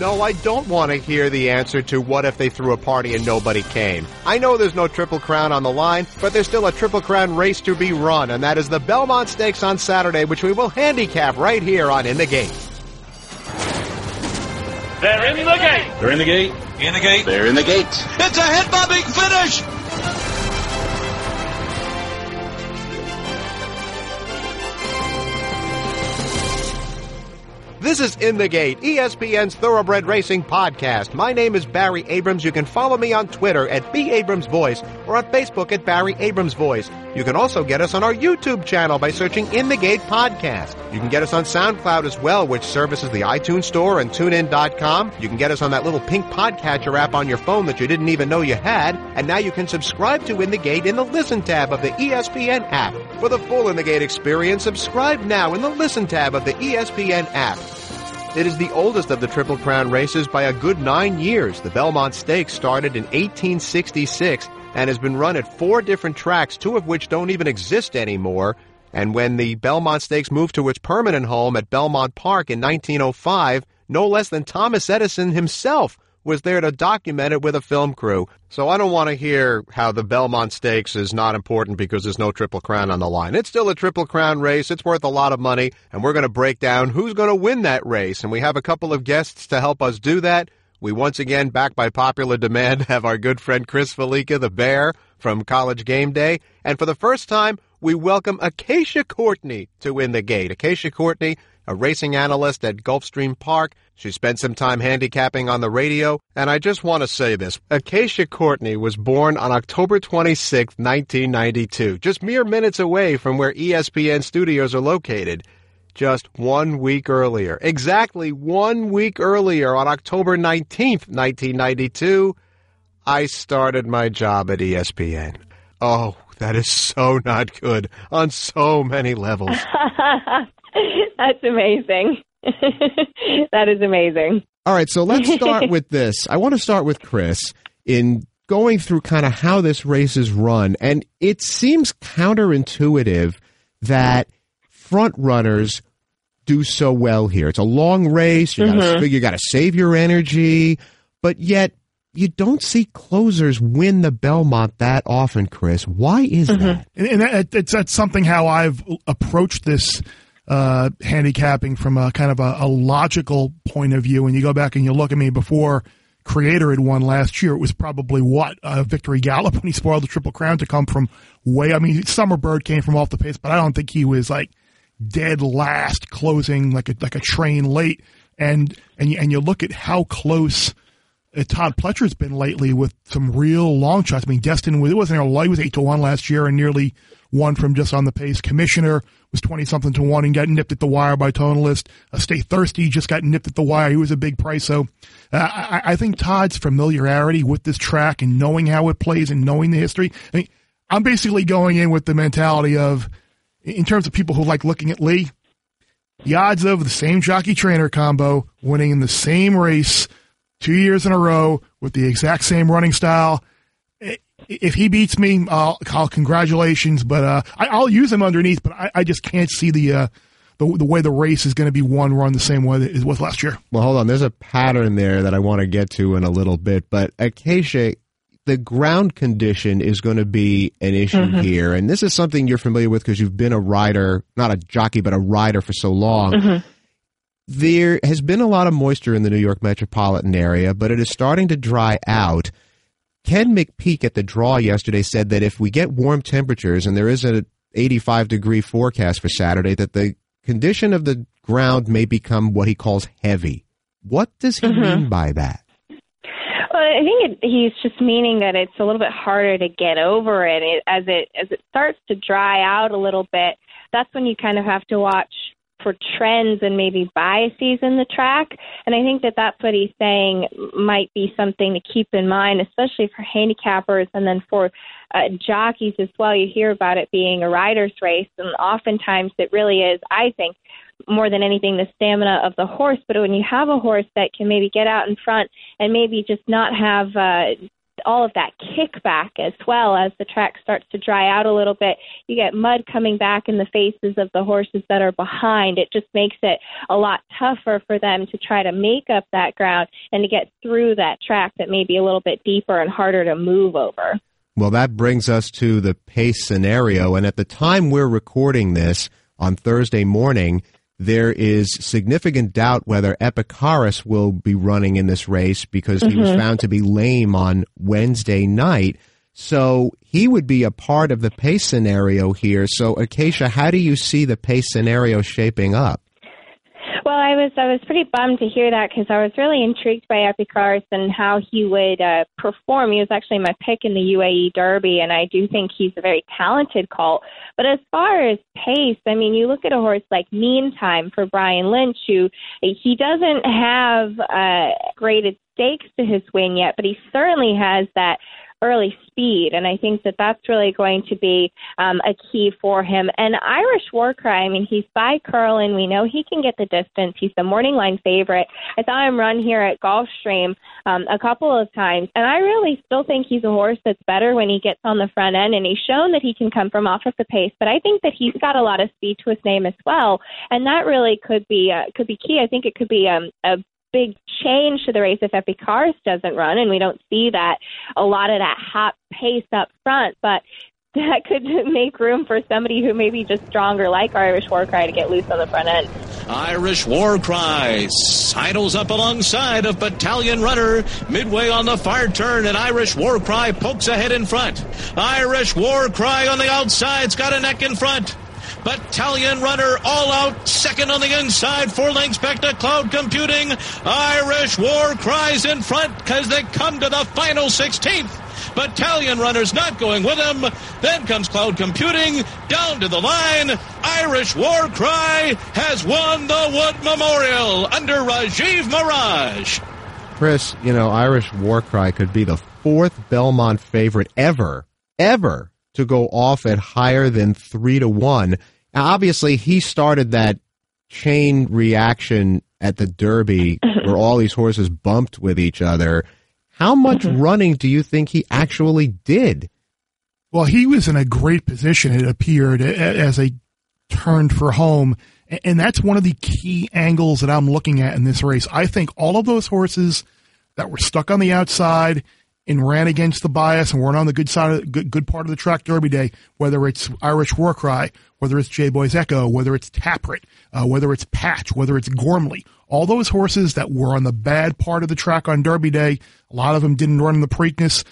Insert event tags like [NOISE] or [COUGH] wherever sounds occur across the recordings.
No, I don't want to hear the answer to what if they threw a party and nobody came. I know there's no Triple Crown on the line, but there's still a Triple Crown race to be run, and that is the Belmont Stakes on Saturday, which we will handicap right here on In the Gate. They're in the gate. They're in the gate. In the gate. They're in the gate. It's a head bobbing finish. This is In the Gate, ESPN's Thoroughbred Racing podcast. My name is Barry Abrams. You can follow me on Twitter at B Abrams Voice or on Facebook at Barry Abrams Voice. You can also get us on our YouTube channel by searching In the Gate Podcast. You can get us on SoundCloud as well, which services the iTunes Store and TuneIn.com. You can get us on that little pink podcatcher app on your phone that you didn't even know you had. And now you can subscribe to In the Gate in the Listen tab of the ESPN app. For the full In the Gate experience, subscribe now in the Listen tab of the ESPN app. It is the oldest of the Triple Crown races by a good nine years. The Belmont Stakes started in 1866 and has been run at four different tracks, two of which don't even exist anymore. And when the Belmont Stakes moved to its permanent home at Belmont Park in 1905, no less than Thomas Edison himself was there to document it with a film crew. So I don't want to hear how the Belmont Stakes is not important because there's no Triple Crown on the line. It's still a Triple Crown race. It's worth a lot of money, and we're going to break down who's going to win that race. And we have a couple of guests to help us do that. We once again, back by popular demand, [LAUGHS] have our good friend Chris Fallica, the Bear from College Game Day. And for the first time, we welcome Acacia Courtney to win the gate. Acacia Courtney, a racing analyst at Gulfstream Park. She spent some time handicapping on the radio, and I just want to say this. Acacia Courtney was born on October 26, 1992, just mere minutes away from where ESPN studios are located. Just one week earlier, exactly one week earlier on October 19th, 1992, I started my job at ESPN. Oh, that is so not good on so many levels. [LAUGHS] That's amazing. [LAUGHS] that is amazing. All right, so let's start [LAUGHS] with this. I want to start with Chris in going through kind of how this race is run. And it seems counterintuitive that front runners do so well here. It's a long race. You Mm-hmm. got to you got to save your energy, but yet you don't see closers win the Belmont that often, Chris. Why is Mm-hmm. that? and, and that, it's that's something how I've approached this uh, handicapping from a kind of a, a logical point of view. And you go back and you look at me before Creator had won last year. It was probably what uh, Victory Gallop when he spoiled the Triple Crown to come from way. I mean, Summer Bird came from off the pace, but I don't think he was like dead last, closing like a like a train late. And and you, and you look at how close Todd Pletcher's been lately with some real long shots. I mean, Destin was, it wasn't a he was eight to one last year and nearly won from just on the pace. Commissioner was twenty something to one and got nipped at the wire by Tonalist. Uh, Stay Thirsty just got nipped at the wire. He was a big price. So uh, I, I think Todd's familiarity with this track and knowing how it plays and knowing the history. I mean, I'm basically going in with the mentality of, in terms of people who like Lookin At Lee, the odds of the same jockey trainer combo winning in the same race two years in a row with the exact same running style. If he beats me, I'll call congratulations, but uh, I, I'll use him underneath. But I, I just can't see the, uh, the the way the race is going to be one run the same way that it was last year. Well, hold on. There's a pattern there that I want to get to in a little bit, but Acacia, the ground condition is going to be an issue here, and this is something you're familiar with because you've been a rider, not a jockey, but a rider for so long. There has been a lot of moisture in the New York metropolitan area, but it is starting to dry out. Ken McPeek at the draw yesterday said that if we get warm temperatures and there is an 85 degree forecast for Saturday, that the condition of the ground may become what he calls heavy. What does he mm-hmm. mean by that? Well, I think it, he's just meaning that it's a little bit harder to get over it. it as it as it starts to dry out a little bit. That's when you kind of have to watch for trends and maybe biases in the track. And I think that that's what he's saying might be something to keep in mind, especially for handicappers and then for uh, jockeys as well. You hear about it being a rider's race, and oftentimes it really is, I think, more than anything, the stamina of the horse. But when you have a horse that can maybe get out in front and maybe just not have uh, all of that kickback as well as the track starts to dry out a little bit. You get mud coming back in the faces of the horses that are behind. It just makes it a lot tougher for them to try to make up that ground and to get through that track that may be a little bit deeper and harder to move over. Well, that brings us to the pace scenario. And at the time we're recording this on Thursday morning, there is significant doubt whether Epicharis will be running in this race because mm-hmm. he was mm-hmm. found to be lame on Wednesday night. So he would be a part of the pace scenario here. So, Acacia, how do you see the pace scenario shaping up? I was I was pretty bummed to hear that because I was really intrigued by Epicharis and how he would uh, perform. He was actually my pick in the UAE Derby, and I do think he's a very talented colt. But as far as pace, I mean, you look at a horse like Meantime for Brian Lynch, who he doesn't have uh, graded stakes to his win yet, but he certainly has that early speed, and I think that that's really going to be um, a key for him. And Irish War Cry, I mean, he's by Curlin. We know he can get the distance. He's the morning line favorite. I saw him run here at Gulfstream um, a couple of times, and I really still think he's a horse that's better when he gets on the front end, and he's shown that he can come from off of the pace. But I think that he's got a lot of speed to his name as well, and that really could be uh, could be key. I think it could be um, a big change to the race if Epicharis doesn't run, and we don't see that a lot of that hot pace up front. But [LAUGHS] that could make room for somebody who may be just stronger, like Irish War Cry, to get loose on the front end. Irish War Cry sidles up alongside of Battalion Runner midway on the far turn, and Irish War Cry pokes ahead in front. Irish War Cry on the outside's got a neck in front. Battalion Runner all out, second on the inside, four lengths back to Cloud Computing. Irish War cries in front because they come to the final 16th. Battalion Runner's not going with him. Then comes Cloud Computing down to the line. Irish War Cry has won the Wood Memorial under Rajiv Maragh. Chris, you know, Irish War Cry could be the fourth Belmont favorite ever, ever to go off at higher than three to one. Now, obviously, he started that chain reaction at the Derby [LAUGHS] where all these horses bumped with each other. How much mm-hmm. running do you think he actually did? Well, he was in a great position, it appeared, as they turned for home. And that's one of the key angles that I'm looking at in this race. I think all of those horses that were stuck on the outside and ran against the bias and weren't on the good side of the good, good part of the track Derby Day, whether it's Irish War Cry, whether it's J Boys Echo, whether it's Tapwrit, uh, whether it's Patch, whether it's Gormley, all those horses that were on the bad part of the track on Derby Day, a lot of them didn't run in the Preakness.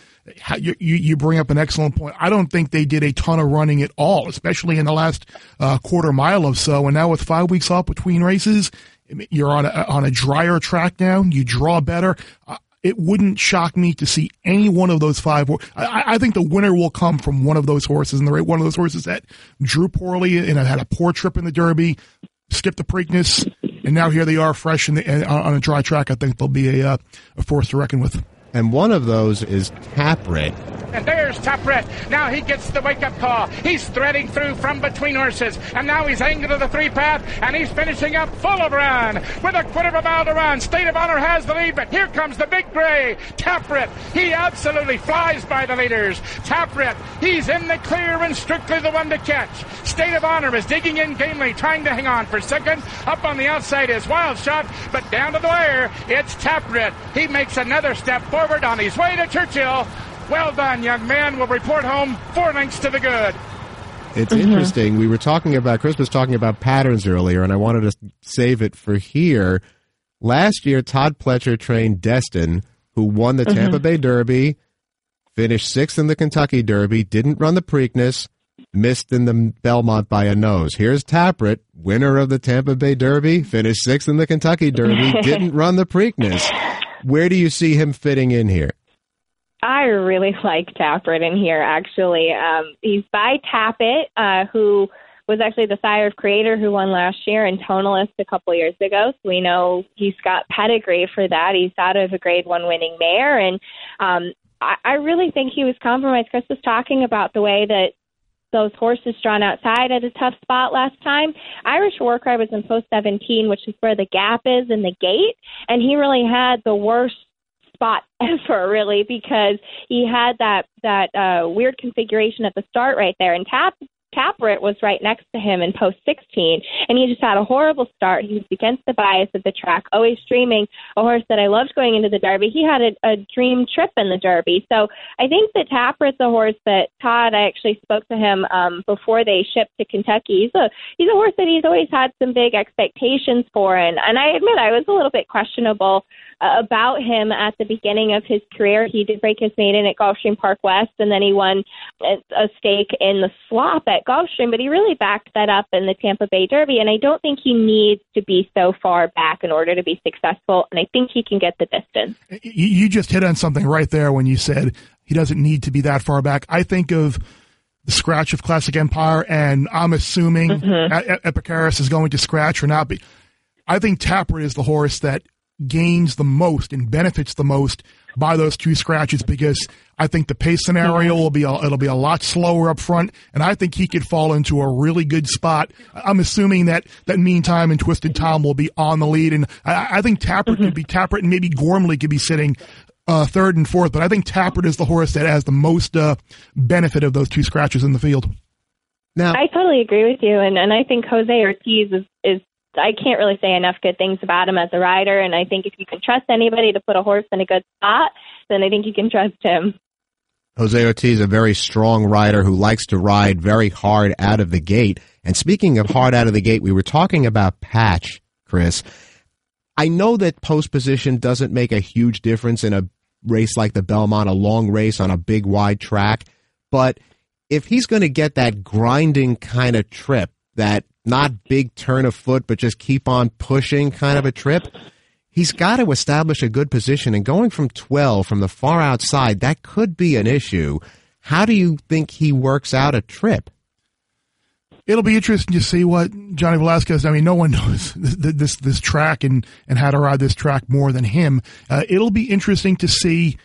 You, you, you, bring up an excellent point. I don't think they did a ton of running at all, especially in the last uh, quarter mile or so. And now with five weeks off between races, you're on a, on a drier track now. You draw better it wouldn't shock me to see any one of those five. I, I, think the winner will come from one of those horses, and the right one of those horses that drew poorly and had a poor trip in the Derby, skipped the Preakness, and now here they are fresh on a dry track. I think they'll be a, uh, a force to reckon with and one of those is Tapwrit. And there's Tapwrit. Now he gets the wake-up call. He's threading through from between horses, and now he's angled to the three path, and he's finishing up full of run with a quarter of a mile to run. State of Honor has the lead, but here comes the big gray Tapwrit. He absolutely flies by the leaders. Tapwrit, he's in the clear and strictly the one to catch. State of Honor is digging in gamely, trying to hang on for second. Up on the outside is Wild Shot, but down to the wire, it's Tapwrit. He makes another step forward forward on his way to Churchill. Well done, young man. We'll report home four lengths to the good. It's mm-hmm. interesting. We were talking about, Chris was talking about patterns earlier, and I wanted to save it for here. Last year, Todd Pletcher trained Destin, who won the mm-hmm. Tampa Bay Derby, finished sixth in the Kentucky Derby, didn't run the Preakness, missed in the Belmont by a nose. Here's Tapwrit, winner of the Tampa Bay Derby, finished sixth in the Kentucky Derby, [LAUGHS] didn't run the Preakness. Where do you see him fitting in here? I really [LAUGHS] like Tapwrit in here, actually. Um, he's by Tapit, uh, who was actually the sire of Creator, who won last year, and Tonalist a couple years ago. So we know he's got pedigree for that. He's out of a Grade One winning mare, and um, I, I really think he was compromised. Chris was talking about the way that those horses drawn outside at a tough spot last time. Irish War Cry was in post 17, which is where the gap is in the gate, and he really had the worst spot [LAUGHS] ever, really, because he had that that uh, weird configuration at the start right there, and Tap Tapwrit was right next to him in post 16, and he just had a horrible start. He was against the bias of the track, always dreaming a horse that I loved going into the Derby. He had a, a dream trip in the Derby. So I think that Tapwrit's a horse that Todd, I actually spoke to him um, before they shipped to Kentucky. He's a, he's a horse that he's always had some big expectations for, and, and I admit I was a little bit questionable uh, about him at the beginning of his career. He did break his maiden at Gulfstream Park West, and then he won a stake in the slop at Gulfstream. But he really backed that up in the Tampa Bay Derby, and I don't think he needs to be so far back in order to be successful. And I think he can get the distance. You just hit on something right there when you said he doesn't need to be that far back. I think of the scratch of Classic Empire, and I'm assuming mm-hmm. Epicharis is going to scratch or not. But I think Tapper is the horse that gains the most and benefits the most by those two scratches because I think the pace scenario will be a, it'll be a lot slower up front, and I think he could fall into a really good spot. I'm assuming that that meantime and Twisted Tom will be on the lead, and I, I think Tapwrit mm-hmm. could be Tapwrit and maybe Gormley could be sitting. Uh, third and fourth, but I think Tapwrit is the horse that has the most uh, benefit of those two scratches in the field. Now, I totally agree with you, and, and I think Jose Ortiz is, is I can't really say enough good things about him as a rider. And I think if you can trust anybody to put a horse in a good spot, then I think you can trust him. Jose Ortiz, is a very strong rider who likes to ride very hard out of the gate. And speaking of hard out of the gate, we were talking about Patch, Chris. I know that post position doesn't make a huge difference in a race like the Belmont, a long race on a big wide track, but if he's going to get that grinding kind of trip, that not big turn of foot, but just keep on pushing kind of a trip. He's got to establish a good position, and going from 12 from the far outside, that could be an issue. How do you think he works out a trip? It'll be interesting to see what Johnny Velazquez. I mean, no one [LAUGHS] knows this this, this track and and how to ride this track more than him. Uh, it'll be interesting to see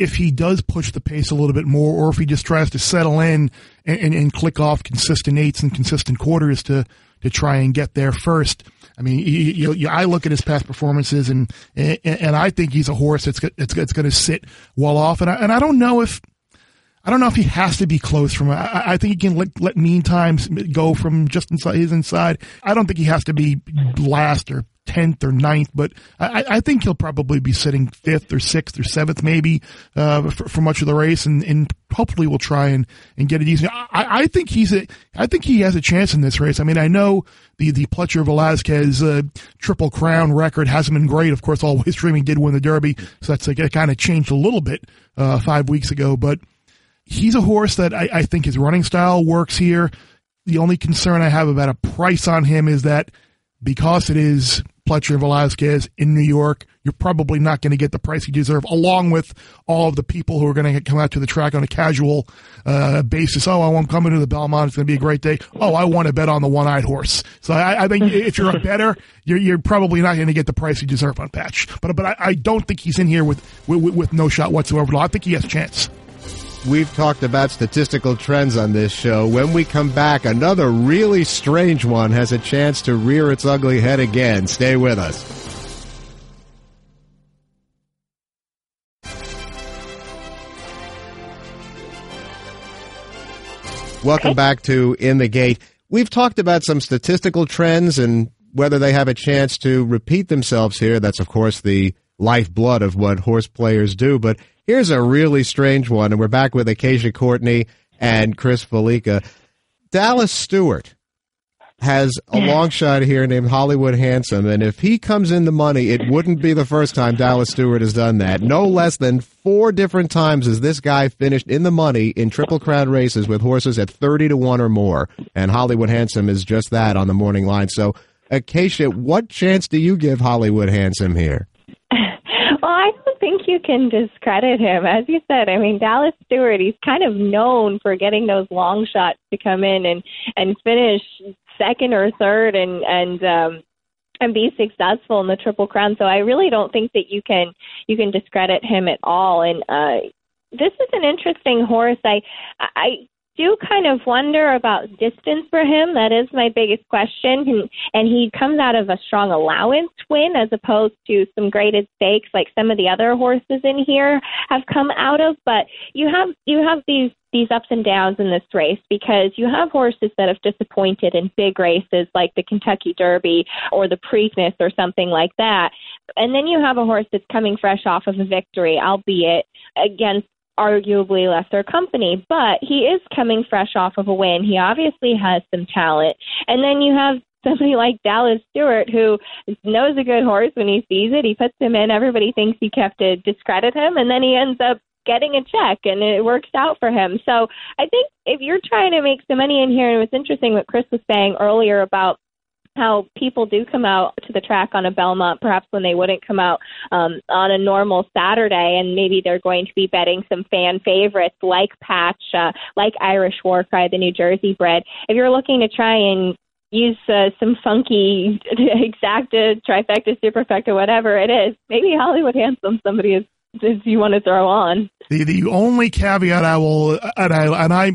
if he does push the pace a little bit more, or if he just tries to settle in and, and, and click off consistent eights and consistent quarters to to try and get there first. I mean, you, you, I look at his past performances, and and, I think he's a horse that's that's, that's going to sit well off. And I, and I don't know if I don't know if he has to be close from. I, I think he can let, let mean times go from just inside his inside. I don't think he has to be last or tenth or ninth, but I, I, think he'll probably be sitting fifth or sixth or seventh, maybe uh, for, for, much of the race, and, and hopefully we'll try and, and get it easy. I, I, think he's a, I think he has a chance in this race. I mean, I know the the Pletcher Velazquez uh, Triple Crown record hasn't been great. Of course, [LAUGHS] Always Dreaming did win the Derby, so that's like, it kind of changed a little bit uh, five weeks ago, but. He's a horse that I, I think his running style works here. The only concern I have about a price on him is that because it is Pletcher and Velazquez in New York, you're probably not going to get the price you deserve, along with all of the people who are going to come out to the track on a casual uh, basis. Oh, I'm coming to the Belmont. It's going to be a great day. Oh, I want to bet on the one-eyed horse. So I, I think if you're a [LAUGHS] better, you're, you're probably not going to get the price you deserve on Patch. But but I, I don't think he's in here with, with, with no shot whatsoever. I think he has a chance. We've talked about statistical trends on this show. When we come back, another really strange one has a chance to rear its ugly head again. Stay with us. Welcome back to In the Gate. We've talked about some statistical trends and whether they have a chance to repeat themselves here. That's, of course, the lifeblood of what horse players do. But Here's a really strange one, and we're back with Acacia Courtney and Chris Fallica. Dallas Stewart has a long shot here named Hollywood Handsome, and if he comes in the money, it wouldn't be the first time Dallas Stewart has done that. No less than four different times has this guy finished in the money in Triple Crown races with horses at 30 to 1 or more, and Hollywood Handsome is just that on the morning line. So, Acacia, what chance do you give Hollywood Handsome here? Well, I don't think you can discredit him. As you said, I mean, Dallas Stewart, he's kind of known for getting those long shots to come in and and finish second or third and and um and be successful in the triple crown. So I really don't think that you can you can discredit him at all. And uh this is an interesting horse. I I do kind of wonder about distance for him. That is my biggest question. And, and he comes out of a strong allowance win as opposed to some graded stakes like some of the other horses in here have come out of. But you have you have these these ups and downs in this race because you have horses that have disappointed in big races like the Kentucky Derby or the Preakness or something like that. And then you have a horse that's coming fresh off of a victory, albeit against arguably lesser company, but he is coming fresh off of a win. He obviously has some talent. And then you have somebody like Dallas Stewart who knows a good horse when he sees it. He puts him in. Everybody thinks he kept to discredit him, and then he ends up getting a check and it works out for him. So I think if you're trying to make some money in here, and it was interesting what Chris was saying earlier about how people do come out to the track on a Belmont, perhaps when they wouldn't come out um, on a normal Saturday, and maybe they're going to be betting some fan favorites like Patch, uh, like Irish War Cry, the New Jersey bred. If you're looking to try and use uh, some funky [LAUGHS] exacta, trifecta, superfecta, whatever it is, maybe Hollywood Handsome somebody is if you want to throw on. The the only caveat I will and I and I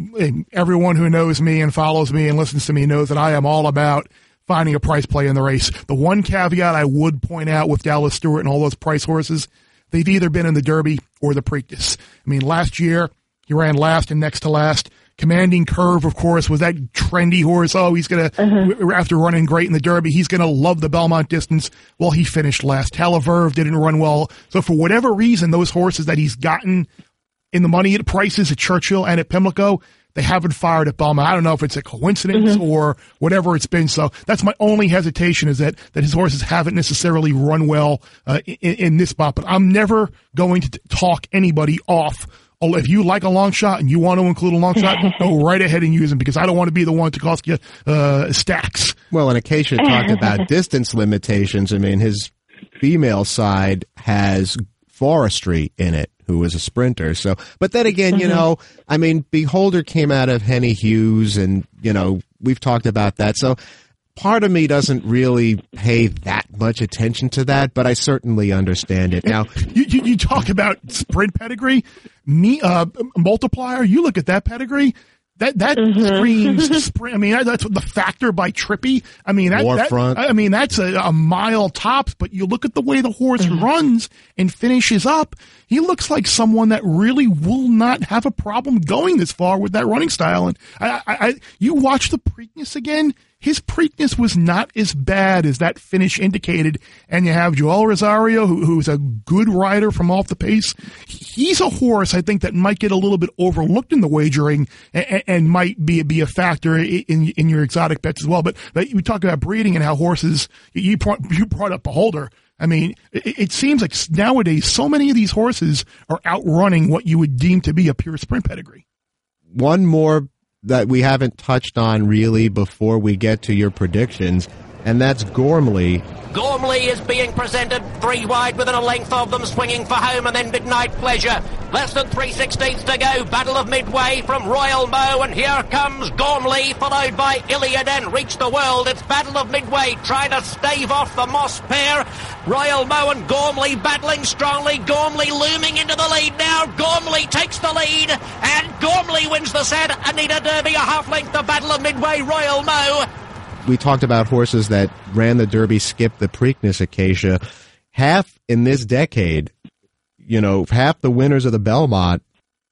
everyone who knows me and follows me and listens to me knows that I am all about finding a price play in the race. The one caveat I would point out with Dallas Stewart and all those price horses, they've either been in the Derby or the Preakness. I mean, last year he ran last and next to last. Commanding Curve, of course, was that trendy horse. Oh, he's gonna uh-huh. after running great in the Derby, he's gonna love the Belmont distance. Well, he finished last. Tale of Verve didn't run well. So for whatever reason, those horses that he's gotten in the money at prices at Churchill and at Pimlico, they haven't fired at Belmont. I don't know if it's a coincidence mm-hmm. or whatever it's been. So that's my only hesitation is that, that his horses haven't necessarily run well uh, in, in, this spot. But I'm never going to t- talk anybody off. Oh, if you like a long shot and you want to include a long shot, [LAUGHS] go right ahead and use him because I don't want to be the one to cost you uh, stacks. Well, and Acacia talked about [LAUGHS] distance limitations. I mean, his female side has forestry in it who was a sprinter. So, but then again, you mm-hmm. know, I mean, Beholder came out of Henny Hughes, and you know, we've talked about that. So, part of me doesn't really pay that much attention to that, but I certainly understand it. Now, [LAUGHS] you, you, you talk about sprint pedigree, me uh, multiplier. You look at that pedigree. That that mm-hmm. screams [LAUGHS] sprint. I mean, that's the factor by Trippi. I mean, that, that I mean, that's a, a, mile tops. But you look at the way the horse mm-hmm. runs and finishes up. He looks like someone that really will not have a problem going this far with that running style. And I, I, I you watch the Preakness again his Preakness was not as bad as that finish indicated. And you have Joel Rosario, who, who's a good rider from off the pace. He's a horse, I think, that might get a little bit overlooked in the wagering and, and might be, be a factor in, in your exotic bets as well. But, but we talk about breeding and how horses, you brought, you brought up Beholder. I mean, it, it, seems like nowadays so many of these horses are outrunning what you would deem to be a pure sprint pedigree. One more that we haven't touched on really before we get to your predictions, and that's Gormley. Gormley is being presented three wide within a length of them, swinging for home and then Midnight Pleasure. Less than three sixteenths to go. Battle of Midway from Royal Mo, and here comes Gormley, followed by Iliad and Reach the World. It's Battle of Midway trying to stave off the Moss pair. Royal Mo and Gormley battling strongly. Gormley looming into the lead now. Gormley takes the lead, and Gormley wins the set. Anita Derby a half length. The Battle of Midway. Royal Mo we talked about horses that ran the Derby, skipped the Preakness Acacia. Half in this decade, you know, half the winners of the Belmont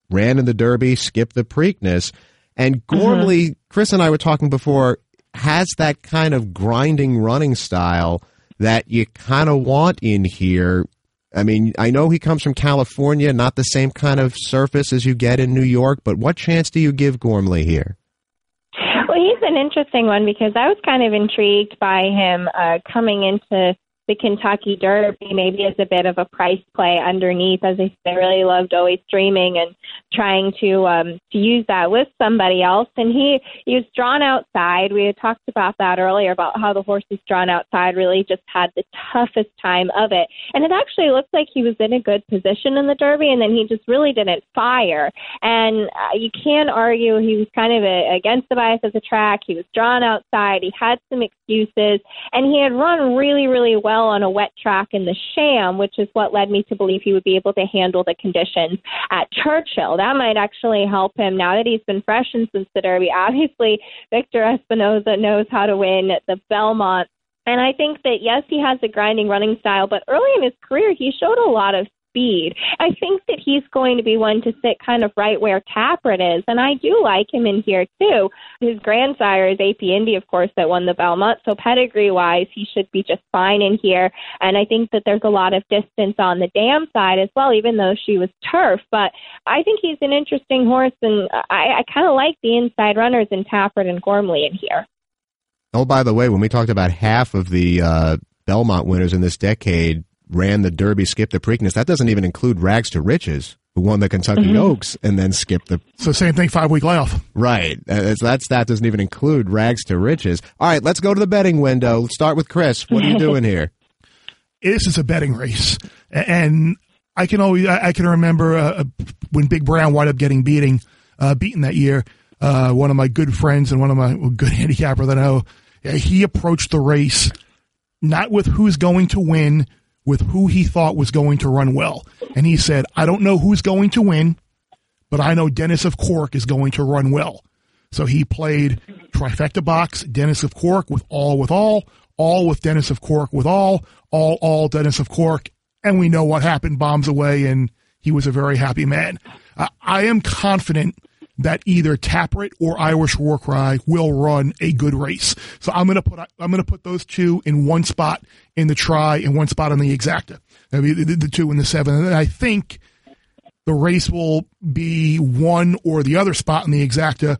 ran in the Derby, skipped the Preakness. And Gormley, mm-hmm. Chris and I were talking before, has that kind of grinding running style that you kind of want in here. I mean, I know he comes from California, not the same kind of surface as you get in New York, but what chance do you give Gormley here? [LAUGHS] Well, he's an interesting one because I was kind of intrigued by him uh, coming into the Kentucky Derby maybe as a bit of a price play underneath, as I really loved Always Dreaming and trying to um, to use that with somebody else. And he he was drawn outside. We had talked about that earlier about how the horses drawn outside really just had the toughest time of it. And it actually looked like he was in a good position in the Derby, and then he just really didn't fire. And uh, you can argue he was kind of a, against the bias of the track. He was drawn outside. He had some excuses, and he had run really really well well on a wet track in the Sham, which is what led me to believe he would be able to handle the conditions at Churchill. That might actually help him now that he's been freshened since the Derby. Obviously, Victor Espinoza knows how to win the Belmont. And I think that, yes, he has a grinding running style, but early in his career, he showed a lot of speed. I think that he's going to be one to sit kind of right where Tapwrit is, and I do like him in here too. His grandsire is AP Indy, of course, that won the Belmont, so pedigree wise, he should be just fine in here. And I think that there's a lot of distance on the dam side as well, even though she was turf. But I think he's an interesting horse, and I, I kind of like the inside runners in Tapwrit and Gormley in here. Oh, by the way, when we talked about half of the uh, Belmont winners in this decade ran the Derby, skipped the Preakness, that doesn't even include Rags to Riches, who won the Kentucky mm-hmm. Oaks and then skipped the. So same thing, five week layoff. Right. Uh, that stat doesn't even include Rags to Riches. All right, let's go to the betting window. Let's start with Chris. What are you [LAUGHS] doing here? This is a betting race, and I can always I can remember uh, when Big Brown wound up getting beating, uh, beaten that year. Uh, one of my good friends and one of my good [LAUGHS] handicapper that I know, he approached the race not with who's going to win, with who he thought was going to run well. And he said, I don't know who's going to win, but I know Denis of Cork is going to run well. So he played trifecta box, Denis of Cork with all with all, all with Denis of Cork with all, all, all Denis of Cork. And we know what happened, bombs away, and he was a very happy man. Uh, I am confident that either Tapwrit or Irish War Cry will run a good race. So I'm going to put I'm going to put those two in one spot in the try and one spot on the exacta. The, the, the two and the seven, and I think the race will be one or the other spot in the exacta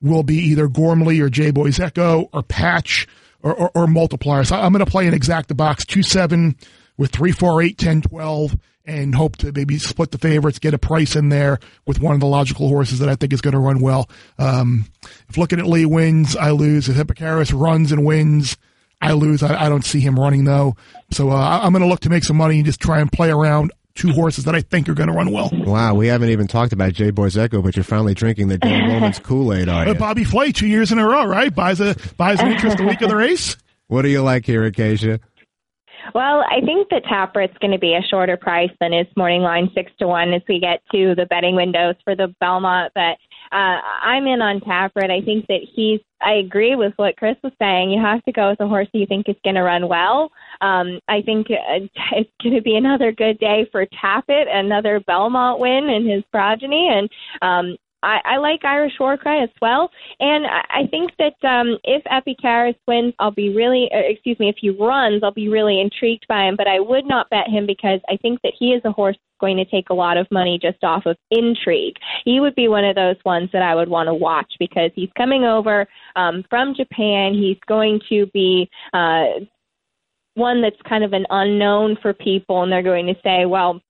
will be either Gormley or J Boys Echo or Patch or, or, or multiplier. So I'm going to play an exacta box two seven with three four eight ten twelve and hope to maybe split the favorites, get a price in there with one of the logical horses that I think is going to run well. Um, if Lookin At Lee wins, I lose. If Epicharis runs and wins, I lose. I, I don't see him running though. So uh, I'm going to look to make some money and just try and play around two horses that I think are going to run well. Wow, we haven't even talked about J Boys Echo, but you're finally drinking the Dale Romans [LAUGHS] Kool Aid, are you? Bobby Flay, two years in a row, right? Buys a buys an interest the week of the race. What do you like here, Acacia? Well, I think the Tapwrit's going to be a shorter price than his morning line six to one as we get to the betting windows for the Belmont. But uh, I'm in on Tapwrit. I think that he's. I agree with what Chris was saying. You have to go with a horse you think is going to run well. Um, I think uh, [LAUGHS] it's going to be another good day for Tapit, another Belmont win in his progeny, and um, I, I like Irish War Cry as well, and I, I think that um, if Epicharis wins, I'll be really, uh, excuse me, if he runs, I'll be really intrigued by him. But I would not bet him because I think that he is a horse going to take a lot of money just off of intrigue. He would be one of those ones that I would want to watch because he's coming over um, from Japan. He's going to be uh, one that's kind of an unknown for people, and they're going to say, well,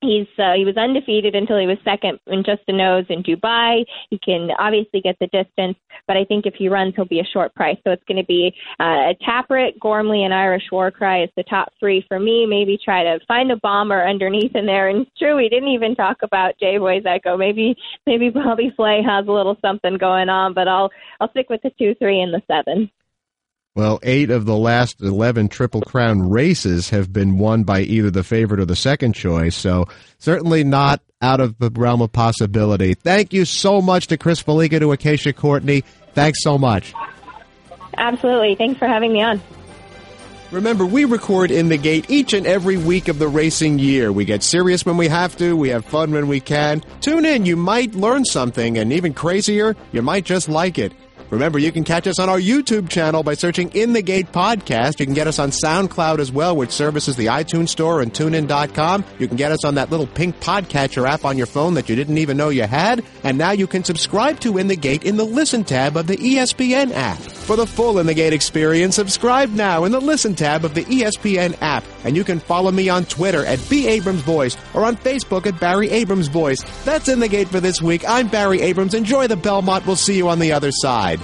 He's uh, he was undefeated until he was second in just a nose in Dubai. He can obviously get the distance, but I think if he runs, he'll be a short price. So it's going to be uh, Tapwrit, Gormley, and Irish War Cry as the top three for me. Maybe try to find a bomber underneath in there. And true, we didn't even talk about J Boys Echo. Maybe maybe Bobby Flay has a little something going on, but I'll I'll stick with the two, three, and the seven. Well, eight of the last 11 Triple Crown races have been won by either the favorite or the second choice, so certainly not out of the realm of possibility. Thank you so much to Chris Fallica, to Acacia Courtney. Thanks so much. Absolutely. Thanks for having me on. Remember, we record in the gate each and every week of the racing year. We get serious when we have to, we have fun when we can. Tune in, you might learn something, and even crazier, you might just like it. Remember, you can catch us on our YouTube channel by searching In the Gate Podcast. You can get us on SoundCloud as well, which services the iTunes Store and TuneIn.com. You can get us on that little pink podcatcher app on your phone that you didn't even know you had. And now you can subscribe to In the Gate in the Listen tab of the ESPN app. For the full In the Gate experience, subscribe now in the Listen tab of the ESPN app. And you can follow me on Twitter at B. Abrams Voice or on Facebook at Barry Abrams Voice. That's In the Gate for this week. I'm Barry Abrams. Enjoy the Belmont. We'll see you on the other side.